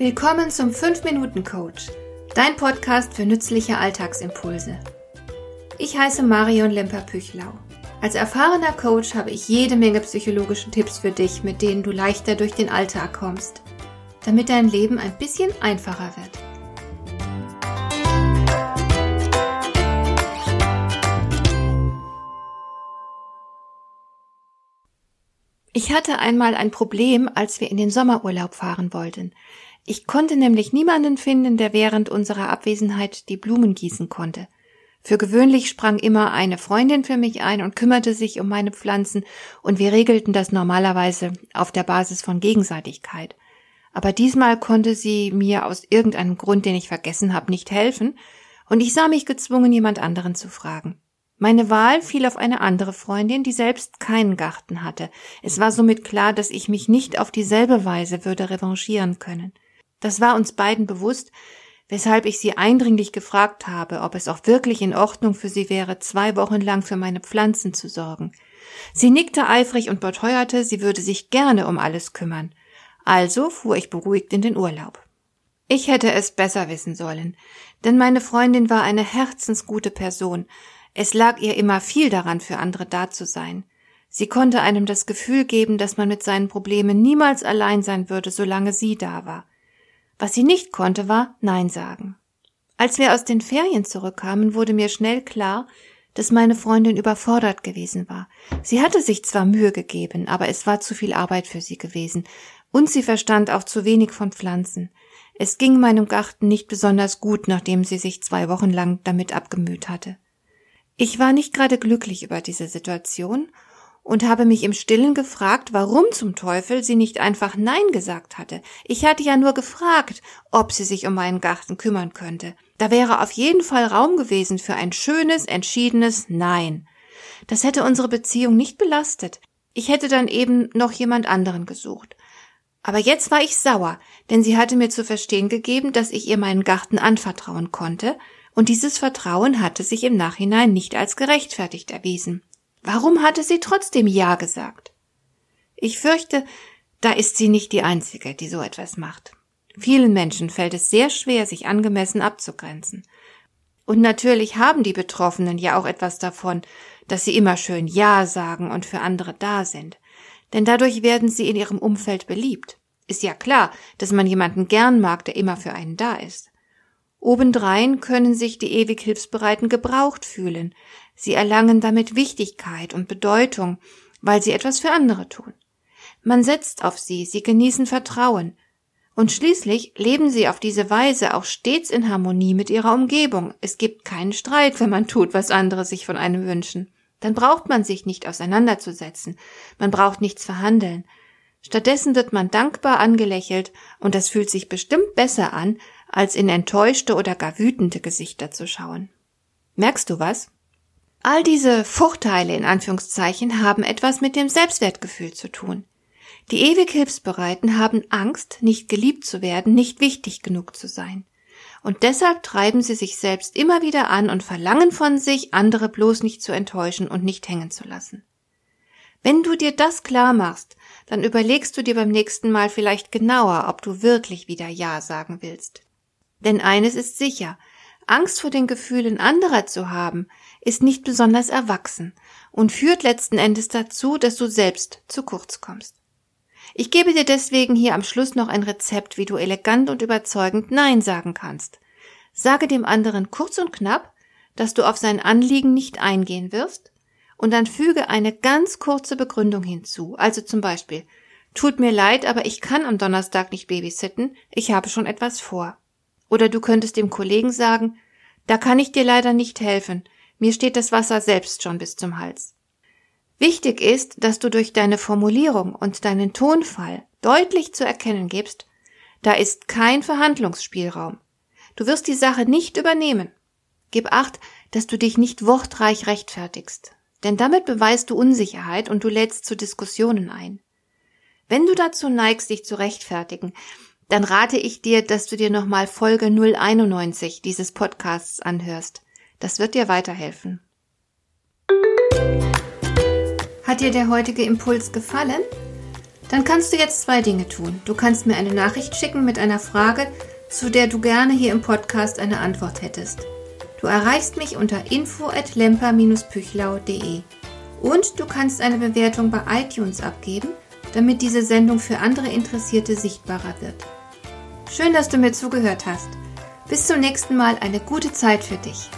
Willkommen zum 5-Minuten-Coach, dein Podcast für nützliche Alltagsimpulse. Ich heiße Marion Lemper-Püchlau. Als erfahrener Coach habe ich jede Menge psychologische Tipps für dich, mit denen du leichter durch den Alltag kommst, damit dein Leben ein bisschen einfacher wird. Ich hatte einmal ein Problem, als wir in den Sommerurlaub fahren wollten. Ich konnte nämlich niemanden finden, der während unserer Abwesenheit die Blumen gießen konnte. Für gewöhnlich sprang immer eine Freundin für mich ein und kümmerte sich um meine Pflanzen, und wir regelten das normalerweise auf der Basis von Gegenseitigkeit. Aber diesmal konnte sie mir aus irgendeinem Grund, den ich vergessen habe, nicht helfen, und ich sah mich gezwungen, jemand anderen zu fragen. Meine Wahl fiel auf eine andere Freundin, die selbst keinen Garten hatte. Es war somit klar, dass ich mich nicht auf dieselbe Weise würde revanchieren können. Das war uns beiden bewusst, weshalb ich sie eindringlich gefragt habe, ob es auch wirklich in Ordnung für sie wäre, zwei Wochen lang für meine Pflanzen zu sorgen. Sie nickte eifrig und beteuerte, sie würde sich gerne um alles kümmern. Also fuhr ich beruhigt in den Urlaub. Ich hätte es besser wissen sollen, denn meine Freundin war eine herzensgute Person, es lag ihr immer viel daran, für andere da zu sein. Sie konnte einem das Gefühl geben, dass man mit seinen Problemen niemals allein sein würde, solange sie da war. Was sie nicht konnte, war Nein sagen. Als wir aus den Ferien zurückkamen, wurde mir schnell klar, dass meine Freundin überfordert gewesen war. Sie hatte sich zwar Mühe gegeben, aber es war zu viel Arbeit für sie gewesen, und sie verstand auch zu wenig von Pflanzen. Es ging meinem Garten nicht besonders gut, nachdem sie sich zwei Wochen lang damit abgemüht hatte. Ich war nicht gerade glücklich über diese Situation und habe mich im stillen gefragt, warum zum Teufel sie nicht einfach Nein gesagt hatte. Ich hatte ja nur gefragt, ob sie sich um meinen Garten kümmern könnte. Da wäre auf jeden Fall Raum gewesen für ein schönes, entschiedenes Nein. Das hätte unsere Beziehung nicht belastet. Ich hätte dann eben noch jemand anderen gesucht. Aber jetzt war ich sauer, denn sie hatte mir zu verstehen gegeben, dass ich ihr meinen Garten anvertrauen konnte, und dieses Vertrauen hatte sich im Nachhinein nicht als gerechtfertigt erwiesen. Warum hatte sie trotzdem Ja gesagt? Ich fürchte, da ist sie nicht die Einzige, die so etwas macht. Vielen Menschen fällt es sehr schwer, sich angemessen abzugrenzen. Und natürlich haben die Betroffenen ja auch etwas davon, dass sie immer schön Ja sagen und für andere da sind. Denn dadurch werden sie in ihrem Umfeld beliebt. Ist ja klar, dass man jemanden gern mag, der immer für einen da ist. Obendrein können sich die ewig Hilfsbereiten gebraucht fühlen. Sie erlangen damit Wichtigkeit und Bedeutung, weil sie etwas für andere tun. Man setzt auf sie, sie genießen Vertrauen. Und schließlich leben sie auf diese Weise auch stets in Harmonie mit ihrer Umgebung. Es gibt keinen Streit, wenn man tut, was andere sich von einem wünschen. Dann braucht man sich nicht auseinanderzusetzen. Man braucht nichts verhandeln. Stattdessen wird man dankbar angelächelt und das fühlt sich bestimmt besser an, als in enttäuschte oder gar wütende Gesichter zu schauen. Merkst du was? All diese Vorteile in Anführungszeichen haben etwas mit dem Selbstwertgefühl zu tun. Die ewig Hilfsbereiten haben Angst, nicht geliebt zu werden, nicht wichtig genug zu sein. Und deshalb treiben sie sich selbst immer wieder an und verlangen von sich, andere bloß nicht zu enttäuschen und nicht hängen zu lassen. Wenn du dir das klar machst, dann überlegst du dir beim nächsten Mal vielleicht genauer, ob du wirklich wieder Ja sagen willst. Denn eines ist sicher, Angst vor den Gefühlen anderer zu haben, ist nicht besonders erwachsen und führt letzten Endes dazu, dass du selbst zu kurz kommst. Ich gebe dir deswegen hier am Schluss noch ein Rezept, wie du elegant und überzeugend Nein sagen kannst. Sage dem anderen kurz und knapp, dass du auf sein Anliegen nicht eingehen wirst, und dann füge eine ganz kurze Begründung hinzu, also zum Beispiel Tut mir leid, aber ich kann am Donnerstag nicht babysitten, ich habe schon etwas vor. Oder du könntest dem Kollegen sagen, da kann ich dir leider nicht helfen, mir steht das Wasser selbst schon bis zum Hals. Wichtig ist, dass du durch deine Formulierung und deinen Tonfall deutlich zu erkennen gibst, da ist kein Verhandlungsspielraum. Du wirst die Sache nicht übernehmen. Gib acht, dass du dich nicht wortreich rechtfertigst, denn damit beweist du Unsicherheit und du lädst zu Diskussionen ein. Wenn du dazu neigst, dich zu rechtfertigen, dann rate ich dir, dass du dir nochmal Folge 091 dieses Podcasts anhörst. Das wird dir weiterhelfen. Hat dir der heutige Impuls gefallen? Dann kannst du jetzt zwei Dinge tun. Du kannst mir eine Nachricht schicken mit einer Frage, zu der du gerne hier im Podcast eine Antwort hättest. Du erreichst mich unter info@lemper-püchlau.de. Und du kannst eine Bewertung bei iTunes abgeben, damit diese Sendung für andere Interessierte sichtbarer wird. Schön, dass du mir zugehört hast. Bis zum nächsten Mal eine gute Zeit für dich.